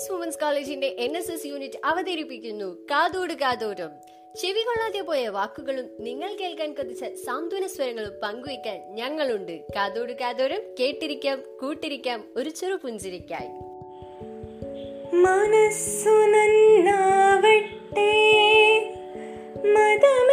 Providence women's കോളേജിന്റെ N S S unit അവതരിപ്പിക്കുന്നു. കാതോട് കാതോരം. ചെവി കൊള്ളാതെ പോയ വാക്കുകളും നിങ്ങൾ കേൾക്കാൻ കൊതിച്ച സാന്ത്വന സ്വരങ്ങളും പങ്കുവയ്ക്കാൻ ഞങ്ങളുണ്ട്. കാതോട് കാതോരം കേട്ടിരിക്കാം കൂട്ടിരിക്കാം ഒരു ചെറു പുഞ്ചിരിക്കായി. മനസ്സു നന്നാവട്ടെ. മതമേതെങ്കിലുമാകട്ടെ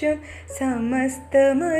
വിശ്വം സമസ്തമരുളുകയല്ലോ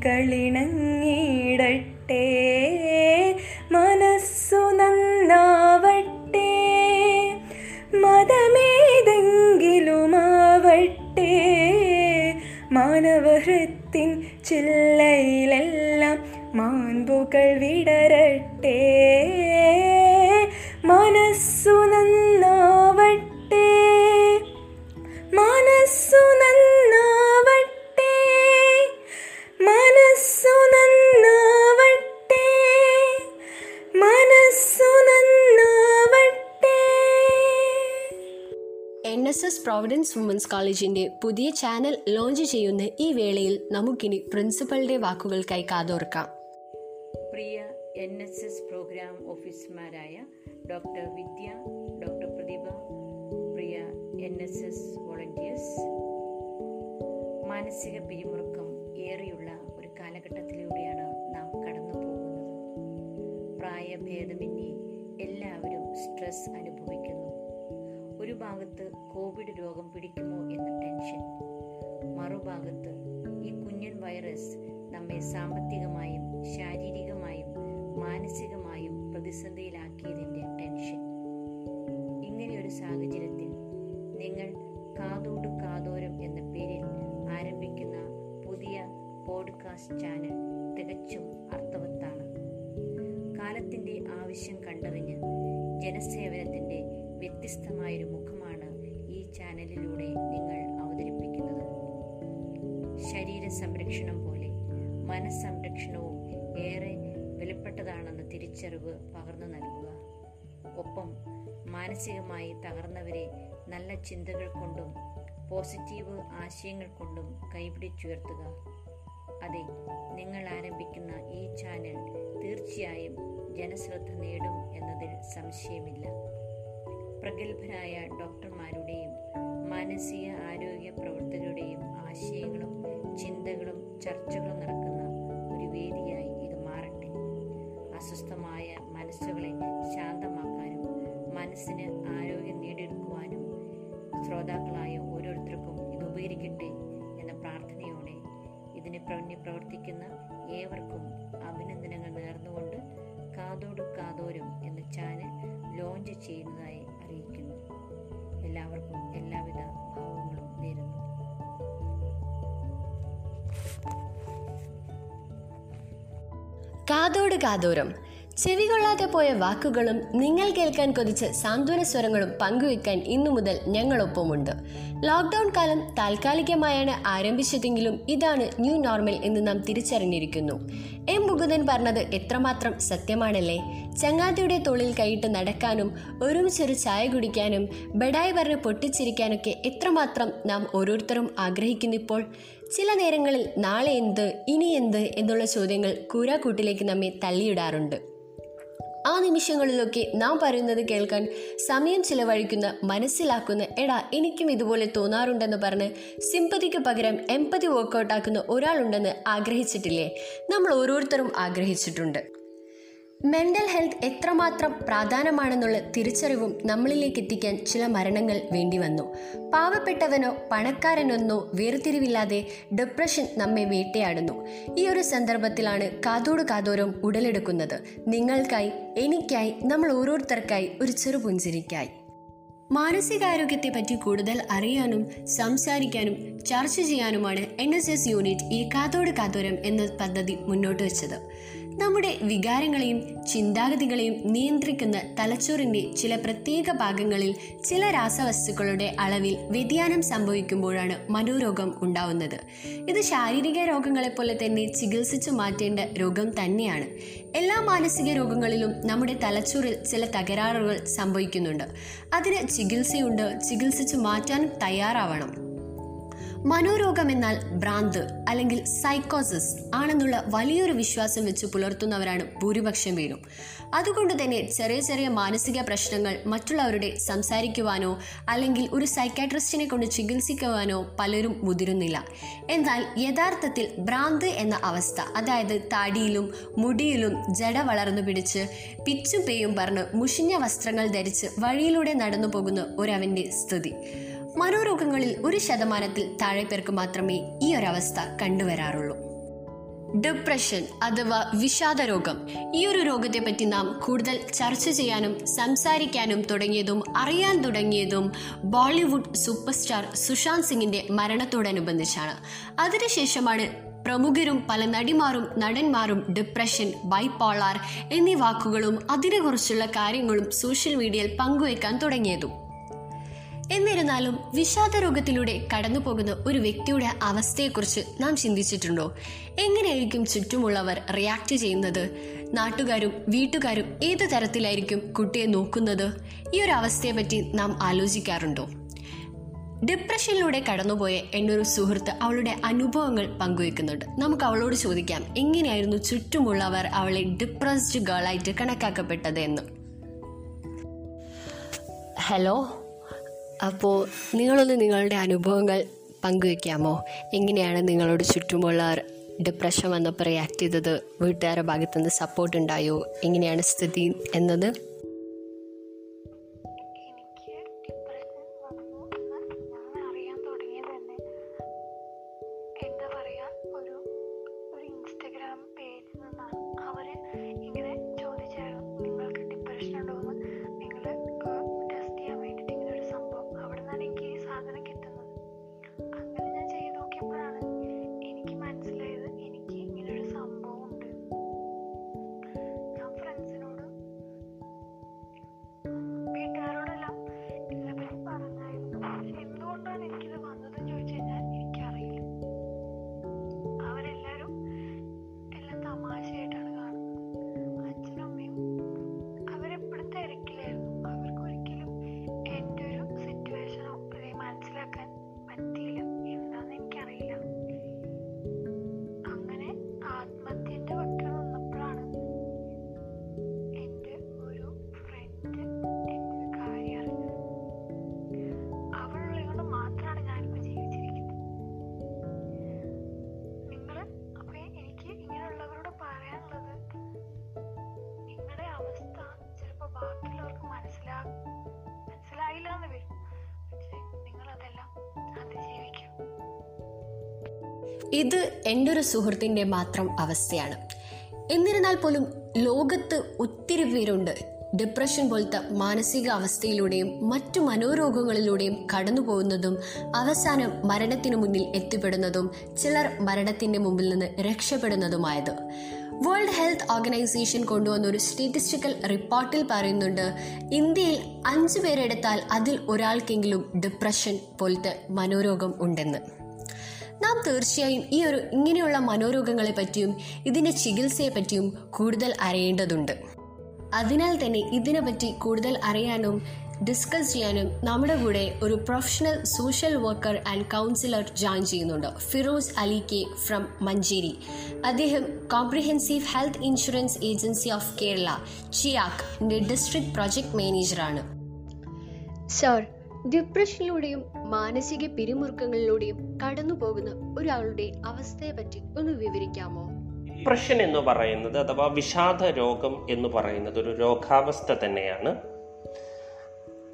കൈകളിണങ്ങിടട്ടെ പ്രൊവിഡൻസ് വുമൻസ് കോളേജിന്റെ പുതിയ ചാനൽ ലോഞ്ച് ചെയ്യുന്ന ഈ വേളയിൽ നമുക്കിനി പ്രിൻസിപ്പളുടെ വാക്കുകൾക്കായി കാതോർക്കാം. പ്രിയ എൻ എസ് എസ് പ്രോഗ്രാം ഓഫീസർമാരായ ഡോക്ടർ വിദ്യ ഡോക്ടർ പ്രതിഭ പ്രിയ എൻ എസ് എസ് വോളണ്ടിയേഴ്സ് മാനസിക പിരിമുറുക്കം ഏറെയുള്ള ഒരു കാലഘട്ടത്തിലൂടെയാണ് നാം കടന്നു പോകുന്നത്. പ്രായഭേദമന്യേ എല്ലാവരും സ്ട്രെസ് അനുഭവിക്കുന്നു. ഒരു ഭാഗത്ത് കോവിഡ് രോഗം പിടിക്കുമോ എന്ന ടെൻഷൻ മറുഭാഗത്ത് ഈ കുഞ്ഞൻ വൈറസ് നമ്മെ സാമ്പത്തികമായും ശാരീരികമായും മാനസികമായും പ്രതിസന്ധിയിലാക്കിയതിന്റെ ടെൻഷൻ ഇങ്ങനെയൊരു സാഹചര്യത്തിൽ നിങ്ങൾ കാതോട് കാതോരം എന്ന പേരിൽ ആരംഭിക്കുന്ന പുതിയ പോഡ്കാസ്റ്റ് ചാനൽ തികച്ചും അർത്ഥവത്താണ്. കാലത്തിന്റെ ആവശ്യം കണ്ടറിഞ്ഞ് വ്യത്യസ്തമായൊരു മുഖമാണ് ഈ ചാനലിലൂടെ നിങ്ങൾ അവതരിപ്പിക്കുന്നത്. ശരീര സംരക്ഷണം പോലെ മനസ്സംരക്ഷണവും ഏറെ വിലപ്പെട്ടതാണെന്ന തിരിച്ചറിവ് പകർന്നു നൽകുക. ഒപ്പം മാനസികമായി തകർന്നവരെ നല്ല ചിന്തകൾ കൊണ്ടും പോസിറ്റീവ് ആശയങ്ങൾ കൊണ്ടും കൈപിടിച്ചുയർത്തുക. അതെ നിങ്ങൾ ആരംഭിക്കുന്ന ഈ ചാനൽ തീർച്ചയായും ജനശ്രദ്ധ നേടും എന്നതിൽ സംശയമില്ല. പ്രഗത്ഭരായ ഡോക്ടർമാരുടെയും മാനസിക ആരോഗ്യ പ്രവർത്തകരുടെയും ആശയങ്ങളും ചിന്തകളും ചർച്ചകളും നടക്കുന്ന ഒരു വേദിയായി ഇത് മാറട്ടെ. അസ്വസ്ഥമായ മനസ്സുകളെ ശാന്തമാക്കാനും മനസ്സിന് ആരോഗ്യം നേടിയെടുക്കുവാനും ശ്രോതാക്കളായ ഓരോരുത്തർക്കും ഇത് ഉപകരിക്കട്ടെ എന്ന പ്രാർത്ഥനയോടെ ഇതിന് പ്രവണി പ്രവർത്തിക്കുന്ന ഏവർക്കും അഭിനന്ദനങ്ങൾ നേർന്നുകൊണ്ട് കാതോട് കാതോരും എന്ന ചാനൽ ലോഞ്ച് ചെയ്യുന്നതായി എല്ലാവർക്കും എല്ലാവിധ ഭാവങ്ങളും നേരുന്നു. കാതോട് കാതോരം ചെവി കൊള്ളാതെ പോയ വാക്കുകളും നിങ്ങൾ കേൾക്കാൻ കൊതിച്ച സാന്ത്വന സ്വരങ്ങളും പങ്കുവെക്കാൻ ഇന്നു മുതൽ ഞങ്ങളൊപ്പമുണ്ട്. ലോക്ക്ഡൌൺ കാലം താൽക്കാലികമായാണ് ആരംഭിച്ചതെങ്കിലും ഇതാണ് ന്യൂ നോർമൽ എന്ന് നാം തിരിച്ചറിഞ്ഞിരിക്കുന്നു. എം മുകുന്ദൻ പറഞ്ഞത് എത്രമാത്രം സത്യമാണല്ലേ? ചങ്ങാതിയുടെ തൊഴിൽ കൈയിട്ട് നടക്കാനും ഒരുമിച്ചൊരു ചായ കുടിക്കാനും ബഡായി പറഞ്ഞ് പൊട്ടിച്ചിരിക്കാനൊക്കെ എത്രമാത്രം നാം ഓരോരുത്തരും ആഗ്രഹിക്കുന്നിപ്പോൾ? ചില നേരങ്ങളിൽ നാളെ എന്ത് ഇനി എന്ത് എന്നുള്ള ചോദ്യങ്ങൾ കൂരാക്കൂട്ടിലേക്ക് നമ്മെ തള്ളിയിടാറുണ്ട്. ആ നിമിഷങ്ങളിലൊക്കെ നാം പറയുന്നത് കേൾക്കാൻ സമയം ചിലവഴിക്കുന്ന മനസ്സിലാക്കുന്ന എടാ എനിക്കും ഇതുപോലെ തോന്നാറുണ്ടെന്ന് പറഞ്ഞ് സിമ്പതിക്ക് പകരം എമ്പതി വർക്കൗട്ടാക്കുന്ന ഒരാളുണ്ടെന്ന് ആഗ്രഹിച്ചിട്ടില്ലേ? നമ്മൾ ഓരോരുത്തരും ആഗ്രഹിച്ചിട്ടുണ്ട്. മെന്റൽ ഹെൽത്ത് എത്രമാത്രം പ്രാധാന്യമാണെന്നുള്ള തിരിച്ചറിവും നമ്മളിലേക്ക് എത്തിക്കാൻ ചില മരണങ്ങൾ വേണ്ടി വന്നു പാവപ്പെട്ടവനോ പണക്കാരനൊന്നോ വേർതിരിവില്ലാതെ ഡിപ്രഷൻ നമ്മെ വേട്ടയാടുന്നു. ഈ ഒരു സന്ദർഭത്തിലാണ് കാതോട് കാതോരം ഉടലെടുക്കുന്നത്. നിങ്ങൾക്കായി എനിക്കായി നമ്മൾ ഓരോരുത്തർക്കായി ഒരു ചെറുപുഞ്ചിരിക്കായി മാനസികാരോഗ്യത്തെ പറ്റി കൂടുതൽ അറിയാനും സംസാരിക്കാനും ചർച്ച ചെയ്യാനുമാണ് എൻ എസ് എസ് യൂണിറ്റ് ഈ കാതോട് കാതോരം എന്ന പദ്ധതി മുന്നോട്ട് വെച്ചത്. നമ്മുടെ വികാരങ്ങളെയും ചിന്താഗതികളെയും നിയന്ത്രിക്കുന്ന തലച്ചോറിന്റെ ചില പ്രത്യേക ഭാഗങ്ങളിൽ ചില രാസവസ്തുക്കളുടെ അളവിൽ വ്യതിയാനം സംഭവിക്കുമ്പോഴാണ് മനോരോഗം ഉണ്ടാവുന്നത്. ഇത് ശാരീരിക രോഗങ്ങളെപ്പോലെ തന്നെ ചികിത്സിച്ചു മാറ്റേണ്ട രോഗം തന്നെയാണ്. എല്ലാ മാനസിക രോഗങ്ങളിലും നമ്മുടെ തലച്ചോറിൽ ചില തകരാറുകൾ സംഭവിക്കുന്നുണ്ട്. അതിന് ചികിത്സയുണ്ട്. ചികിത്സിച്ചു മാറ്റാനും തയ്യാറാവണം. മനോരോഗം എന്നാൽ ഭ്രാന്ത് അല്ലെങ്കിൽ സൈക്കോസിസ് ആണെന്നുള്ള വലിയൊരു വിശ്വാസം വെച്ച് പുലർത്തുന്നവരാണ് ഭൂരിപക്ഷം പേരും. അതുകൊണ്ട് തന്നെ ചെറിയ ചെറിയ മാനസിക പ്രശ്നങ്ങൾ മറ്റുള്ളവരുടെ സംസാരിക്കുവാനോ അല്ലെങ്കിൽ ഒരു സൈക്കാട്രിസ്റ്റിനെ കൊണ്ട് ചികിത്സിക്കുവാനോ പലരും മുതിരുന്നില്ല. എന്നാൽ യഥാർത്ഥത്തിൽ ഭ്രാന്ത് എന്ന അവസ്ഥ അതായത് താടിയിലും മുടിയിലും ജട വളർന്നു പിടിച്ച് പിച്ചും പേയും പറഞ്ഞ് മുഷിഞ്ഞ വസ്ത്രങ്ങൾ ധരിച്ച് വഴിയിലൂടെ നടന്നു പോകുന്ന ഒരവന്റെ സ്ഥിതി. മനോരോഗങ്ങളിൽ ഒരു ശതമാനത്തിൽ താഴെ പേർക്ക് മാത്രമേ ഈ ഒരവസ്ഥ കണ്ടുവരാറുള്ളൂ. ഡിപ്രഷൻ അഥവാ വിഷാദ രോഗം. ഈ ഒരു രോഗത്തെ പറ്റി നാം കൂടുതൽ ചർച്ച ചെയ്യാനും സംസാരിക്കാനും തുടങ്ങിയതും അറിയാൻ തുടങ്ങിയതും ബോളിവുഡ് സൂപ്പർ സ്റ്റാർ സുശാന്ത് സിംഗിന്റെ മരണത്തോടനുബന്ധിച്ചാണ്. അതിനുശേഷമാണ് പ്രമുഖരും പല നടിമാരും നടന്മാരും ഡിപ്രഷൻ ബൈപോളാർ എന്നീ വാക്കുകളും അതിനെക്കുറിച്ചുള്ള കാര്യങ്ങളും സോഷ്യൽ മീഡിയയിൽ പങ്കുവയ്ക്കാൻ തുടങ്ങിയതും. എന്നിരുന്നാലും വിഷാദ രോഗത്തിലൂടെ കടന്നു പോകുന്ന ഒരു വ്യക്തിയുടെ അവസ്ഥയെക്കുറിച്ച് നാം ചിന്തിച്ചിട്ടുണ്ടോ? എങ്ങനെയായിരിക്കും ചുറ്റുമുള്ളവർ റിയാക്ട് ചെയ്യുന്നത്? നാട്ടുകാരും വീട്ടുകാരും ഏത് തരത്തിലായിരിക്കും കുട്ടിയെ നോക്കുന്നത്? ഈ ഒരു അവസ്ഥയെപ്പറ്റി നാം ആലോചിക്കാറുണ്ടോ? ഡിപ്രഷനിലൂടെ കടന്നുപോയ എന്നൊരു സുഹൃത്ത് അവളുടെ അനുഭവങ്ങൾ പങ്കുവെക്കുന്നുണ്ട് നമുക്ക് അവളോട് ചോദിക്കാം എങ്ങനെയായിരുന്നു ചുറ്റുമുള്ളവർ അവളെ ഡിപ്രസ്ഡ് ഗേളായിട്ട് കണക്കാക്കപ്പെട്ടത് എന്ന് ഹലോ? അപ്പോൾ നിങ്ങളൊന്ന് നിങ്ങളുടെ അനുഭവങ്ങൾ പങ്കുവെക്കാമോ? എങ്ങനെയാണ് നിങ്ങളോട് ചുറ്റുമുള്ളവർ ഡിപ്രഷൻ വന്നപ്പോൾ റിയാക്ട് ചെയ്തത്? വീട്ടുകാരുടെ ഭാഗത്തുനിന്ന് സപ്പോർട്ട് ഉണ്ടായോ? എങ്ങനെയാണ് സ്ഥിതി എന്നത്? ഇത് എന്റെ ഒരു സുഹൃത്തിന്റെ മാത്രം അവസ്ഥയാണ്. എന്നിരുന്നാൽ പോലും ലോകത്ത് ഒത്തിരി പേരുണ്ട് ഡിപ്രഷൻ പോലത്തെ മാനസിക അവസ്ഥയിലൂടെയും മറ്റു മനോരോഗങ്ങളിലൂടെയും കടന്നു പോകുന്നതും അവസാനം മരണത്തിനു മുന്നിൽ എത്തിപ്പെടുന്നതും ചിലർ മരണത്തിന്റെ മുമ്പിൽ നിന്ന് രക്ഷപ്പെടുന്നതുമായത്. വേൾഡ് ഹെൽത്ത് ഓർഗനൈസേഷൻ കൊണ്ടുവന്ന ഒരു സ്റ്റാറ്റിസ്റ്റിക്കൽ റിപ്പോർട്ടിൽ പറയുന്നുണ്ട് ഇന്ത്യയിൽ അഞ്ചു പേരെടുത്താൽ അതിൽ ഒരാൾക്കെങ്കിലും ഡിപ്രഷൻ പോലത്തെ മനോരോഗം ഉണ്ടെന്ന്. നാം തീർച്ചയായും ഈ ഒരു ഇങ്ങനെയുള്ള മനോരോഗങ്ങളെ പറ്റിയും ഇതിന്റെ ചികിത്സയെ പറ്റിയും കൂടുതൽ അറിയേണ്ടതുണ്ട്. അതിനാൽ തന്നെ ഇതിനെപ്പറ്റി കൂടുതൽ അറിയാനും ഡിസ്കസ് ചെയ്യാനും നമ്മുടെ കൂടെ ഒരു professional social worker and counsellor join ചെയ്യുന്നുണ്ട്. Firoz Ali K from Manjeri. അദ്ദേഹം comprehensive health insurance agency of Kerala ചിയാക്കിന്റെ district project മാനേജറാണ് സർ ഡിപ്രഷനിലൂടെയും മാനസിക പിരിമുറുക്കങ്ങളിലൂടെയും കടന്നു പോകുന്ന ഒരാളുടെ അവസ്ഥയെ പറ്റി ഒന്ന് വിവരിക്കാമോ? ഡിപ്രഷൻ എന്ന് പറയുന്നത് അഥവാ വിഷാദ രോഗം എന്ന് പറയുന്നത് ഒരു രോഗാവസ്ഥ തന്നെയാണ്.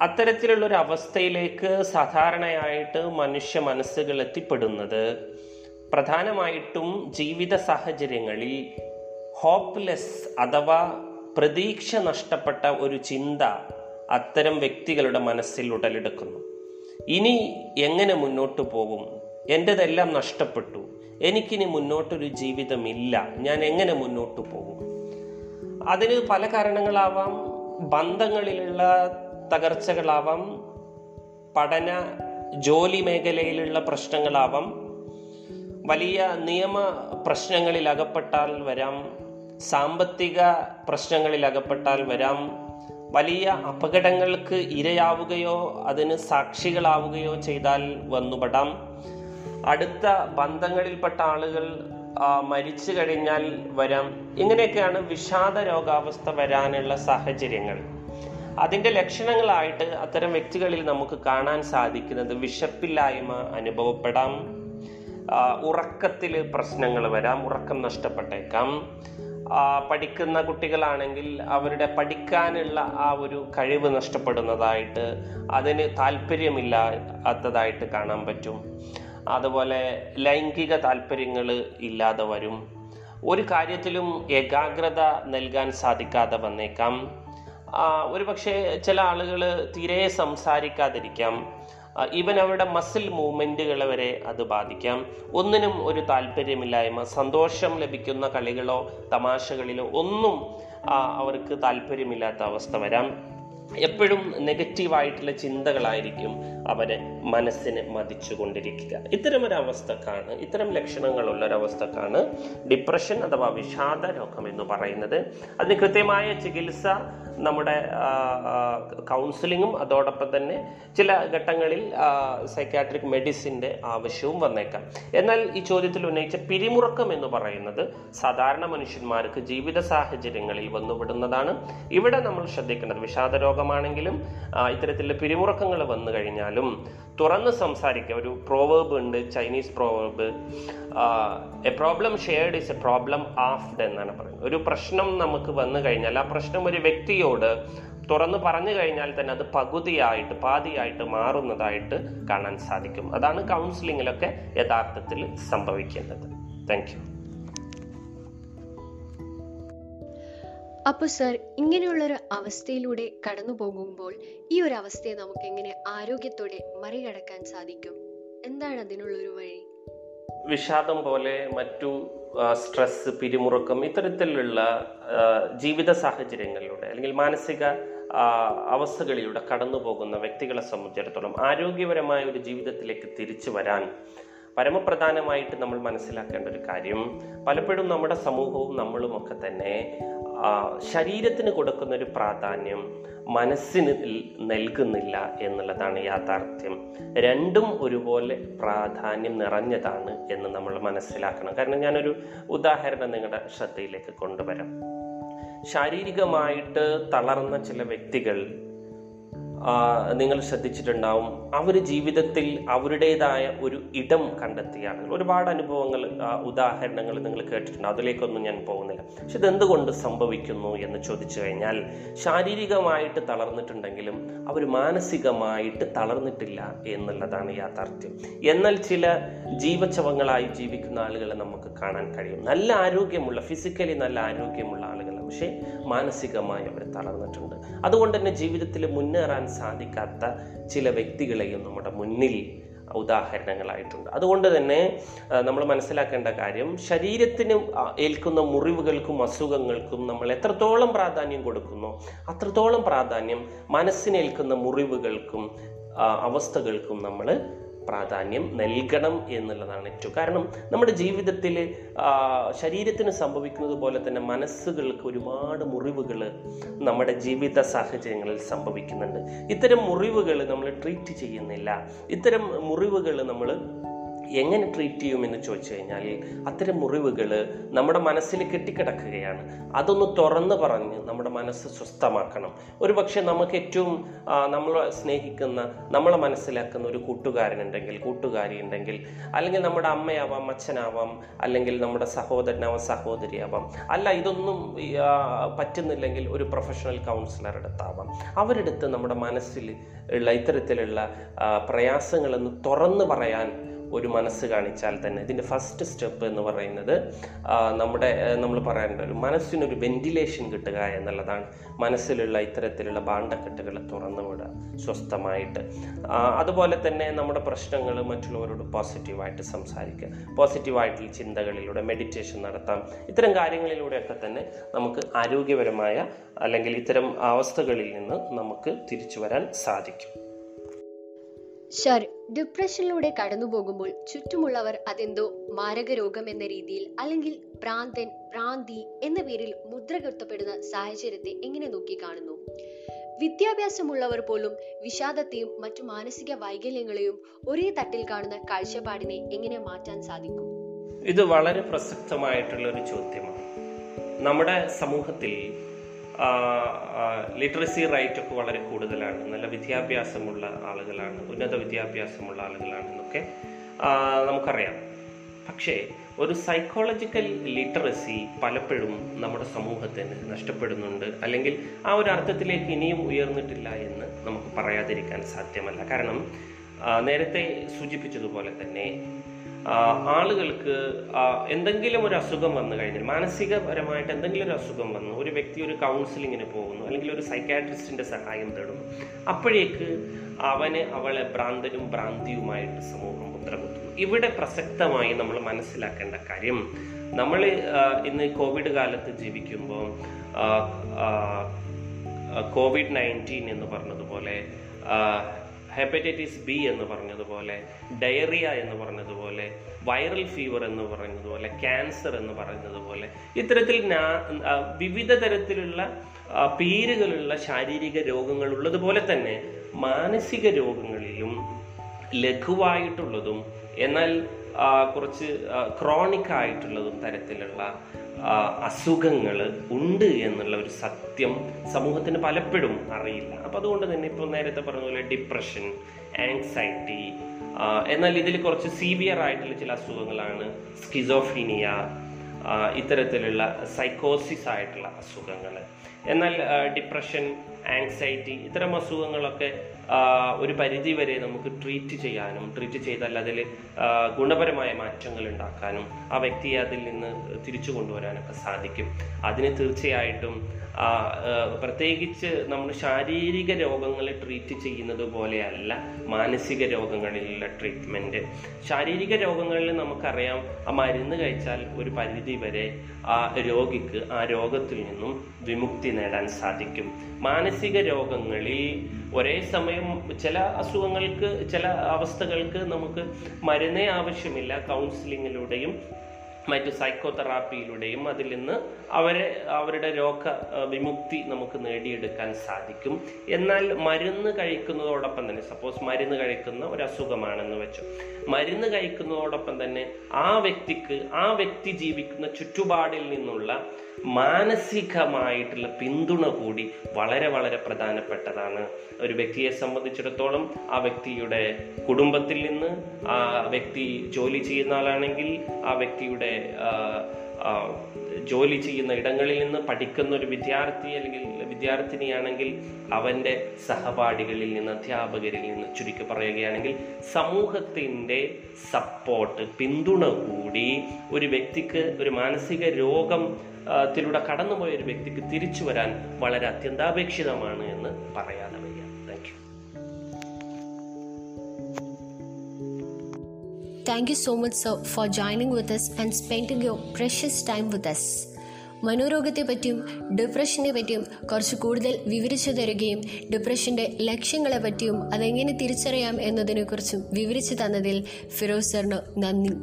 അത്തരത്തിലുള്ള ഒരു അവസ്ഥയിലേക്ക് സാധാരണയായിട്ട് മനുഷ്യ മനസ്സുകൾ എത്തിപ്പെടുന്നത് പ്രധാനമായിട്ടും ജീവിത സാഹചര്യങ്ങളിൽ ഹോപ്പ്ലെസ് അഥവാ പ്രതീക്ഷ നഷ്ടപ്പെട്ട ഒരു ചിന്ത അത്തരം വ്യക്തികളുടെ മനസ്സിൽ ഉടലെടുക്കുന്നു. ഇനി എങ്ങനെ മുന്നോട്ട് പോകും? എന്റെതെല്ലാം നഷ്ടപ്പെട്ടു? എനിക്കിനി മുന്നോട്ടൊരു ജീവിതമില്ല. ഞാൻ എങ്ങനെ മുന്നോട്ട് പോകും? അതിന് പല കാരണങ്ങളാവാം. ബന്ധങ്ങളിലുള്ള തകർച്ചകളാവാം. പഠന ജോലി മേഖലയിലുള്ള പ്രശ്നങ്ങളാവാം. വലിയ നിയമ പ്രശ്നങ്ങളിൽ അകപ്പെട്ടാൽ വരാം. സാമ്പത്തിക പ്രശ്നങ്ങളിൽ അകപ്പെട്ടാൽ വരാം. വലിയ അപകടങ്ങൾക്ക് ഇരയാവുകയോ അതിന് സാക്ഷികളാവുകയോ ചെയ്താൽ വന്നുപെടാം. അടുത്ത ബന്ധങ്ങളിൽപ്പെട്ട ആളുകൾ മരിച്ചു കഴിഞ്ഞാൽ വരാം. ഇങ്ങനെയൊക്കെയാണ് വിഷാദ രോഗാവസ്ഥ വരാനുള്ള സാഹചര്യങ്ങൾ. അതിന്റെ ലക്ഷണങ്ങളായിട്ട് അത്തരം വ്യക്തികളിൽ നമുക്ക് കാണാൻ സാധിക്കുന്നത് വിശപ്പില്ലായ്മ അനുഭവപ്പെടാം. ഉറക്കത്തിൽ പ്രശ്നങ്ങൾ വരാം ഉറക്കം നഷ്ടപ്പെട്ടേക്കാം. പഠിക്കുന്ന കുട്ടികളാണെങ്കിൽ അവരുടെ പഠിക്കാനുള്ള ആ ഒരു കഴിവ് നഷ്ടപ്പെടുന്നതായിട്ട് അതിന് താല്പര്യമില്ലാത്തതായിട്ട് കാണാൻ പറ്റും. അതുപോലെ ലൈംഗിക താല്പര്യങ്ങൾ ഇല്ലാതെ വരും. ഒരു കാര്യത്തിലും ഏകാഗ്രത നൽകാൻ സാധിക്കാതെ വന്നേക്കാം. ഒരു പക്ഷേ ചില ആളുകൾ തീരെ സംസാരിക്കാതിരിക്കാം. ഈവൻ അവരുടെ മസിൽ മൂവ്മെന്റുകളെ വരെ അത് ബാധിക്കാം. ഒന്നിനും ഒരു താല്പര്യമില്ലായ്മ സന്തോഷം ലഭിക്കുന്ന കളികളോ തമാശകളിലോ ഒന്നും അവർക്ക് താല്പര്യമില്ലാത്ത അവസ്ഥ വരാം. എപ്പോഴും നെഗറ്റീവായിട്ടുള്ള ചിന്തകളായിരിക്കും അവരെ മനസ്സിനെ മതിച്ചുകൊണ്ടിരിക്കുക. ഇത്തരം ഒരു അവസ്ഥക്കാണ് ഇത്തരം ലക്ഷണങ്ങളുള്ള ഒരു അവസ്ഥക്കാണ് ഡിപ്രഷൻ അഥവാ വിഷാദ രോഗം എന്ന് പറയുന്നത്. അതിന് കൃത്യമായ ചികിത്സ നമ്മുടെ കൗൺസിലിങ്ങും അതോടൊപ്പം തന്നെ ചില ഘട്ടങ്ങളിൽ സൈക്കാട്രിക് മെഡിസിന്റെ ആവശ്യവും വന്നേക്കാം. എന്നാൽ ഈ ചോദ്യത്തിൽ ഉന്നയിച്ച പിരിമുറക്കം എന്ന് പറയുന്നത് സാധാരണ മനുഷ്യന്മാർക്ക് ജീവിത സാഹചര്യങ്ങളിൽ വന്നുവിടുന്നതാണ്. ഇവിടെ നമ്മൾ ശ്രദ്ധിക്കേണ്ടത് വിഷാദ രോഗമാണെങ്കിലും ഇത്തരത്തിലുള്ള പിരിമുറക്കങ്ങൾ വന്നു കഴിഞ്ഞാലും തുറന്ന് സംസാരിക്കുക. ഒരു പ്രോവേബ് ഉണ്ട് Chinese proverb a problem shared is a problem halved എന്നാണ് പറയുന്നത്. ഒരു പ്രശ്നം നമുക്ക് വന്നു കഴിഞ്ഞാൽ ആ പ്രശ്നം ഒരു വ്യക്തിയോട് തുറന്ന് പറഞ്ഞു കഴിഞ്ഞാൽ തന്നെ അത് പകുതിയായിട്ട് പാതിയായിട്ട് മാറുന്നതായിട്ട് കാണാൻ സാധിക്കും. അതാണ് കൗൺസിലിങ്ങിലൊക്കെ യഥാർത്ഥത്തിൽ സംഭവിക്കുന്നത് താങ്ക് അപ്പോൾ സർ ഇങ്ങനെയുള്ളൊരു അവസ്ഥയിലൂടെ കടന്നു പോകുമ്പോൾ ഈ ഒരു അവസ്ഥയെ നമുക്ക് എങ്ങനെ ആരോഗ്യത്തോടെ മറികടക്കാൻ സാധിക്കും? എന്താണ് അതിനുള്ളൊരു വഴി? വിഷാദം പോലെ മറ്റു സ്ട്രെസ് പിരിമുറുക്കം ഇത്തരത്തിലുള്ള ജീവിത സാഹചര്യങ്ങളിലൂടെ അല്ലെങ്കിൽ മാനസിക അവസ്ഥകളിലൂടെ കടന്നു പോകുന്ന വ്യക്തികളെ സംബന്ധിച്ചിടത്തോളം ആരോഗ്യപരമായ ഒരു ജീവിതത്തിലേക്ക് തിരിച്ചു വരാൻ പരമപ്രധാനമായിട്ട് നമ്മൾ മനസ്സിലാക്കേണ്ട ഒരു കാര്യം പലപ്പോഴും നമ്മുടെ സമൂഹവും നമ്മളുമൊക്കെ തന്നെ ശരീരത്തിന് കൊടുക്കുന്ന ഒരു പ്രാധാന്യം മനസ്സിന് നൽകുന്നില്ല എന്നുള്ളതാണ് യാഥാർത്ഥ്യം. രണ്ടും ഒരുപോലെ പ്രാധാന്യം നിറഞ്ഞതാണ് എന്ന് നമ്മൾ മനസ്സിലാക്കണം. കാരണം ഞാനൊരു ഉദാഹരണം നിങ്ങളുടെ ശ്രദ്ധയിലേക്ക് കൊണ്ടുവരാം. ശാരീരികമായിട്ട് തളർന്ന ചില വ്യക്തികൾ നിങ്ങൾ ശ്രദ്ധിച്ചിട്ടുണ്ടാവും. അവർ ജീവിതത്തിൽ അവരുടേതായ ഒരു ഇടം കണ്ടെത്തിയ ആളുകൾ. ഒരുപാട് അനുഭവങ്ങൾ ഉദാഹരണങ്ങൾ നിങ്ങൾ കേട്ടിട്ടുണ്ട്. അതിലേക്കൊന്നും ഞാൻ പോകുന്നില്ല. പക്ഷെ ഇതെന്തുകൊണ്ട് സംഭവിക്കുന്നു എന്ന് ചോദിച്ചു കഴിഞ്ഞാൽ ശാരീരികമായിട്ട് തളർന്നിട്ടുണ്ടെങ്കിലും അവർ മാനസികമായിട്ട് തളർന്നിട്ടില്ല എന്നുള്ളതാണ് യാഥാർത്ഥ്യം. എന്നാൽ ചില ജീവച്ചവങ്ങളായി ജീവിക്കുന്ന ആളുകളെ നമുക്ക് കാണാൻ കഴിയും. നല്ല ആരോഗ്യമുള്ള ഫിസിക്കലി നല്ല ആരോഗ്യമുള്ള ആളുകൾ പക്ഷേ മാനസികമായി അവർ തളർന്നിട്ടുണ്ട്. അതുകൊണ്ട് തന്നെ ജീവിതത്തിൽ മുന്നേറാൻ സാധിക്കാത്ത ചില വ്യക്തികളെയും നമ്മുടെ മുന്നിൽ ഉദാഹരണങ്ങളായിട്ടുണ്ട്. അതുകൊണ്ട് തന്നെ നമ്മൾ മനസ്സിലാക്കേണ്ട കാര്യം ശരീരത്തിന് ഏൽക്കുന്ന മുറിവുകൾക്കും അസുഖങ്ങൾക്കും നമ്മൾ എത്രത്തോളം പ്രാധാന്യം കൊടുക്കുന്നു അത്രത്തോളം പ്രാധാന്യം മനസ്സിനേൽക്കുന്ന മുറിവുകൾക്കും അവസ്ഥകൾക്കും നമ്മൾ പ്രാധാന്യം നൽകണം എന്നുള്ളതാണ് ഏറ്റവും കാരണം നമ്മുടെ ജീവിതത്തിൽ ശരീരത്തിന് സംഭവിക്കുന്നത് പോലെ തന്നെ മനസ്സുകൾക്ക് ഒരുപാട് മുറിവുകൾ നമ്മുടെ ജീവിത സാഹചര്യങ്ങളിൽ സംഭവിക്കുന്നുണ്ട്. ഇത്തരം മുറിവുകൾ നമ്മൾ ട്രീറ്റ് ചെയ്യുന്നില്ല. ഇത്തരം മുറിവുകൾ നമ്മൾ എങ്ങനെ ട്രീറ്റ് ചെയ്യുമെന്ന് ചോദിച്ചു കഴിഞ്ഞാൽ അത്തരം മുറിവുകൾ നമ്മുടെ മനസ്സിൽ കെട്ടിക്കിടക്കുകയാണ്. അതൊന്ന് തുറന്ന് പറഞ്ഞ് നമ്മുടെ മനസ്സ് സ്വസ്ഥമാക്കണം. ഒരു പക്ഷേ നമുക്ക് ഏറ്റവും നമ്മൾ സ്നേഹിക്കുന്ന നമ്മളെ മനസ്സിലാക്കുന്ന ഒരു കൂട്ടുകാരനുണ്ടെങ്കിൽ കൂട്ടുകാരി ഉണ്ടെങ്കിൽ അല്ലെങ്കിൽ നമ്മുടെ അമ്മയാവാം അച്ഛനാവാം അല്ലെങ്കിൽ നമ്മുടെ സഹോദരനാവാം സഹോദരിയാവാം അല്ല ഇതൊന്നും പറ്റുന്നില്ലെങ്കിൽ ഒരു പ്രൊഫഷണൽ കൗൺസിലർ അടുത്താവാം. അവരെടുത്ത് നമ്മുടെ മനസ്സിൽ ഉള്ള ഇത്തരത്തിലുള്ള പ്രയാസങ്ങളൊന്ന് തുറന്ന് പറയാൻ ഒരു മനസ്സ് കാണിച്ചാൽ തന്നെ. ഇതിന്റെ ഫസ്റ്റ് സ്റ്റെപ്പ് എന്ന് പറയുന്നത് നമ്മുടെ നമ്മൾ പറയാനുണ്ടല്ലോ മനസ്സിനൊരു വെന്റിലേഷൻ കിട്ടുക എന്നുള്ളതാണ്. മനസ്സിലുള്ള ഇത്തരത്തിലുള്ള ബാണ്ടക്കെട്ടുകൾ തുറന്നു വിടുക സ്വസ്ഥമായിട്ട് അതുപോലെ തന്നെ നമ്മുടെ പ്രശ്നങ്ങൾ മറ്റുള്ളവരോട് പോസിറ്റീവായിട്ട് സംസാരിക്കുക. പോസിറ്റീവായിട്ടുള്ള ചിന്തകളിലൂടെ മെഡിറ്റേഷൻ നടത്താം. ഇത്തരം കാര്യങ്ങളിലൂടെയൊക്കെ തന്നെ നമുക്ക് ആരോഗ്യപരമായ അല്ലെങ്കിൽ ഇത്തരം അവസ്ഥകളിൽ നിന്ന് നമുക്ക് തിരിച്ചു വരാൻ സാധിക്കും. ഷർ ഡിപ്രഷനിലൂടെ കടന്നു പോകുമ്പോൾ ചുറ്റുമുള്ളവർ അതെന്തോ മാരക രോഗം എന്ന രീതിയിൽ അല്ലെങ്കിൽ ഭ്രാന്തൻ ഭ്രാന്തി എന്ന പേരിൽ മുദ്ര കുത്തപ്പെടുന്ന സാഹചര്യത്തെ എങ്ങനെ നോക്കിക്കാണുന്നു? വിദ്യാഭ്യാസമുള്ളവർ പോലും വിഷാദത്തെയും മറ്റു മാനസിക വൈകല്യങ്ങളെയും ഒരേ തട്ടിൽ കാണുന്ന കാഴ്ചപ്പാടിനെ എങ്ങനെ മാറ്റാൻ സാധിക്കും? ഇത് വളരെ പ്രസക്തമായിട്ടുള്ള ഒരു ചോദ്യമാണ്. നമ്മുടെ സമൂഹത്തിൽ ലിറ്ററസി റൈറ്റ് ഒക്കെ വളരെ കൂടുതലാണ്. നല്ല വിദ്യാഭ്യാസമുള്ള ആളുകളാണ് ഉന്നത വിദ്യാഭ്യാസമുള്ള ആളുകളാണ് എന്നൊക്കെ നമുക്കറിയാം. പക്ഷേ ഒരു സൈക്കോളജിക്കൽ ലിറ്ററസി പലപ്പോഴും നമ്മുടെ സമൂഹത്തിന് നഷ്ടപ്പെടുന്നുണ്ട്. അല്ലെങ്കിൽ ആ ഒരു അർത്ഥത്തിലേക്ക് ഇനിയും ഉയർന്നിട്ടില്ല എന്ന് നമുക്ക് പറയാതിരിക്കാൻ സാധ്യമല്ല. കാരണം നേരത്തെ സൂചിപ്പിച്ചതുപോലെ തന്നെ ആളുകൾക്ക് എന്തെങ്കിലും ഒരു അസുഖം വന്നു കഴിഞ്ഞാൽ മാനസികപരമായിട്ട് എന്തെങ്കിലും ഒരു അസുഖം വന്നു ഒരു വ്യക്തി ഒരു കൗൺസിലിങ്ങിന് പോകുന്നു അല്ലെങ്കിൽ ഒരു സൈക്കാട്രിസ്റ്റിന്റെ സഹായം തേടുന്നു അപ്പോഴേക്ക് അവന് അവളെ ഭ്രാന്തനും ഭ്രാന്തിയുമായിട്ട് സമൂഹം മുദ്രകുത്തുന്നു. ഇവിടെ പ്രസക്തമായി നമ്മൾ മനസ്സിലാക്കേണ്ട കാര്യം നമ്മൾ ഇന്ന് കോവിഡ് കാലത്ത് ജീവിക്കുമ്പോൾ കോവിഡ് നയന്റീൻ എന്ന് പറഞ്ഞതുപോലെ ഹെപ്പറ്റൈറ്റിസ് ബി എന്ന് പറഞ്ഞതുപോലെ ഡയറിയ എന്ന് പറഞ്ഞതുപോലെ വൈറൽ ഫീവർ എന്ന് പറഞ്ഞതുപോലെ ക്യാൻസർ എന്ന് പറഞ്ഞതുപോലെ ഇത്തരത്തിൽ വിവിധ തരത്തിലുള്ള പേരുകളുള്ള ശാരീരിക രോഗങ്ങൾ ഉള്ളതുപോലെ തന്നെ മാനസിക രോഗങ്ങളിലും ലഘുവായിട്ടുള്ളതും എന്നാൽ കുറച്ച് ക്രോണിക് ആയിട്ടുള്ളതും തരത്തിലുള്ള അസുഖങ്ങൾ ഉണ്ട് എന്നുള്ള ഒരു സത്യം സമൂഹത്തിന് പലപ്പോഴും അറിയില്ല. അപ്പം അതുകൊണ്ട് തന്നെ ഇപ്പോൾ നേരത്തെ പറഞ്ഞ പോലെ ഡിപ്രഷൻ ആങ്സൈറ്റി എന്നാൽ ഇതിൽ കുറച്ച് സീവിയർ ആയിട്ടുള്ള ചില അസുഖങ്ങളാണ് സ്കിസോഫീനിയ ഇത്തരത്തിലുള്ള സൈക്കോസിസ് ആയിട്ടുള്ള അസുഖങ്ങൾ എന്നാൽ ഡിപ്രഷൻ ആങ്സൈറ്റി ഇത്തരം അസുഖങ്ങളൊക്കെ ഒരു പരിധി വരെ നമുക്ക് ട്രീറ്റ് ചെയ്യാനും ട്രീറ്റ് ചെയ്താൽ അതിൽ ഗുണപരമായ മാറ്റങ്ങൾ ഉണ്ടാക്കാനും ആ വ്യക്തിയെ അതിൽ നിന്ന് തിരിച്ചു കൊണ്ടുവരാനൊക്കെ സാധിക്കും. അതിന് തീർച്ചയായിട്ടും പ്രത്യേകിച്ച് നമ്മൾ ശാരീരിക രോഗങ്ങളെ ട്രീറ്റ് ചെയ്യുന്നത് പോലെയല്ല മാനസിക രോഗങ്ങളിലുള്ള ട്രീറ്റ്മെന്റ് ശാരീരിക രോഗങ്ങളിൽ നമുക്കറിയാം ആ മരുന്ന് കഴിച്ചാൽ ഒരു പരിധി വരെ ആ രോഗിക്ക് ആ രോഗത്തിൽ നിന്നും വിമുക്തി നേടാൻ സാധിക്കും. മാനസിക രോഗങ്ങളിൽ ഒരേ സമയം ചില അസുഖങ്ങൾക്ക് ചില അവസ്ഥകൾക്ക് നമുക്ക് മരുന്നേ ആവശ്യമില്ല. കൗൺസിലിങ്ങിലൂടെയും മറ്റു സൈക്കോതെറാപ്പിയിലൂടെയും അതിൽ നിന്ന് അവരെ അവരുടെ രോഗ വിമുക്തി നമുക്ക് നേടിയെടുക്കാൻ സാധിക്കും. എന്നാൽ മരുന്ന് കഴിക്കുന്നതോടൊപ്പം തന്നെ സപ്പോസ് മരുന്ന് കഴിക്കുന്ന ഒരു അസുഖമാണെന്ന് വെച്ചു. മരുന്ന് കഴിക്കുന്നതോടൊപ്പം തന്നെ ആ വ്യക്തിക്ക് ആ വ്യക്തി ജീവിക്കുന്ന ചുറ്റുപാടിൽ നിന്നുള്ള മാനസികമായിട്ടുള്ള പിന്തുണ കൂടി വളരെ വളരെ പ്രധാനപ്പെട്ടതാണ്. ഒരു വ്യക്തിയെ സംബന്ധിച്ചിടത്തോളം ആ വ്യക്തിയുടെ കുടുംബത്തിൽ നിന്ന് ആ വ്യക്തി ജോലി ചെയ്യുന്ന ആളാണെങ്കിൽ ആ വ്യക്തിയുടെ ജോലി ചെയ്യുന്ന ഇടങ്ങളിൽ നിന്ന് പഠിക്കുന്ന ഒരു വിദ്യാർത്ഥി അല്ലെങ്കിൽ വിദ്യാർത്ഥിനിയാണെങ്കിൽ അവന്റെ സഹപാഠികളിൽ നിന്ന് അധ്യാപകരിൽ നിന്ന് ചുരുക്കി പറയുകയാണെങ്കിൽ സമൂഹത്തിന്റെ സപ്പോർട്ട് പിന്തുണ കൂടി ഒരു വ്യക്തിക്ക് ഒരു മാനസിക രോഗം ത്തിലൂടെ കടന്നുപോയ ഒരു വ്യക്തിക്ക് തിരിച്ചു വരാൻ വളരെ അത്യന്താപേക്ഷിതമാണ് എന്ന് പറയാതെ thank you so much sir for joining with us and spending your precious time with us. മനോരോഗത്തെ പറ്റിയും ഡിപ്രഷനെ പറ്റിയും കുറച്ച് കൂടുതൽ വിവരിച്ചു തരികയും ഡിപ്രഷന്റെ ലക്ഷ്യങ്ങളെ പറ്റിയും അതെങ്ങനെ തിരിച്ചറിയാം എന്നതിനെക്കുറിച്ചും വിവരിച്ചു തന്നതിൽ ഫിറോസ് സാറിന് നന്ദി.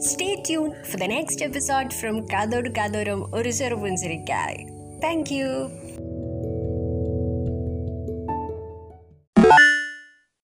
Stay tune for the next episode from Kathodu Kathoram ഒരു ചെറുപുഞ്ചിരിക്കായി താങ്ക് യു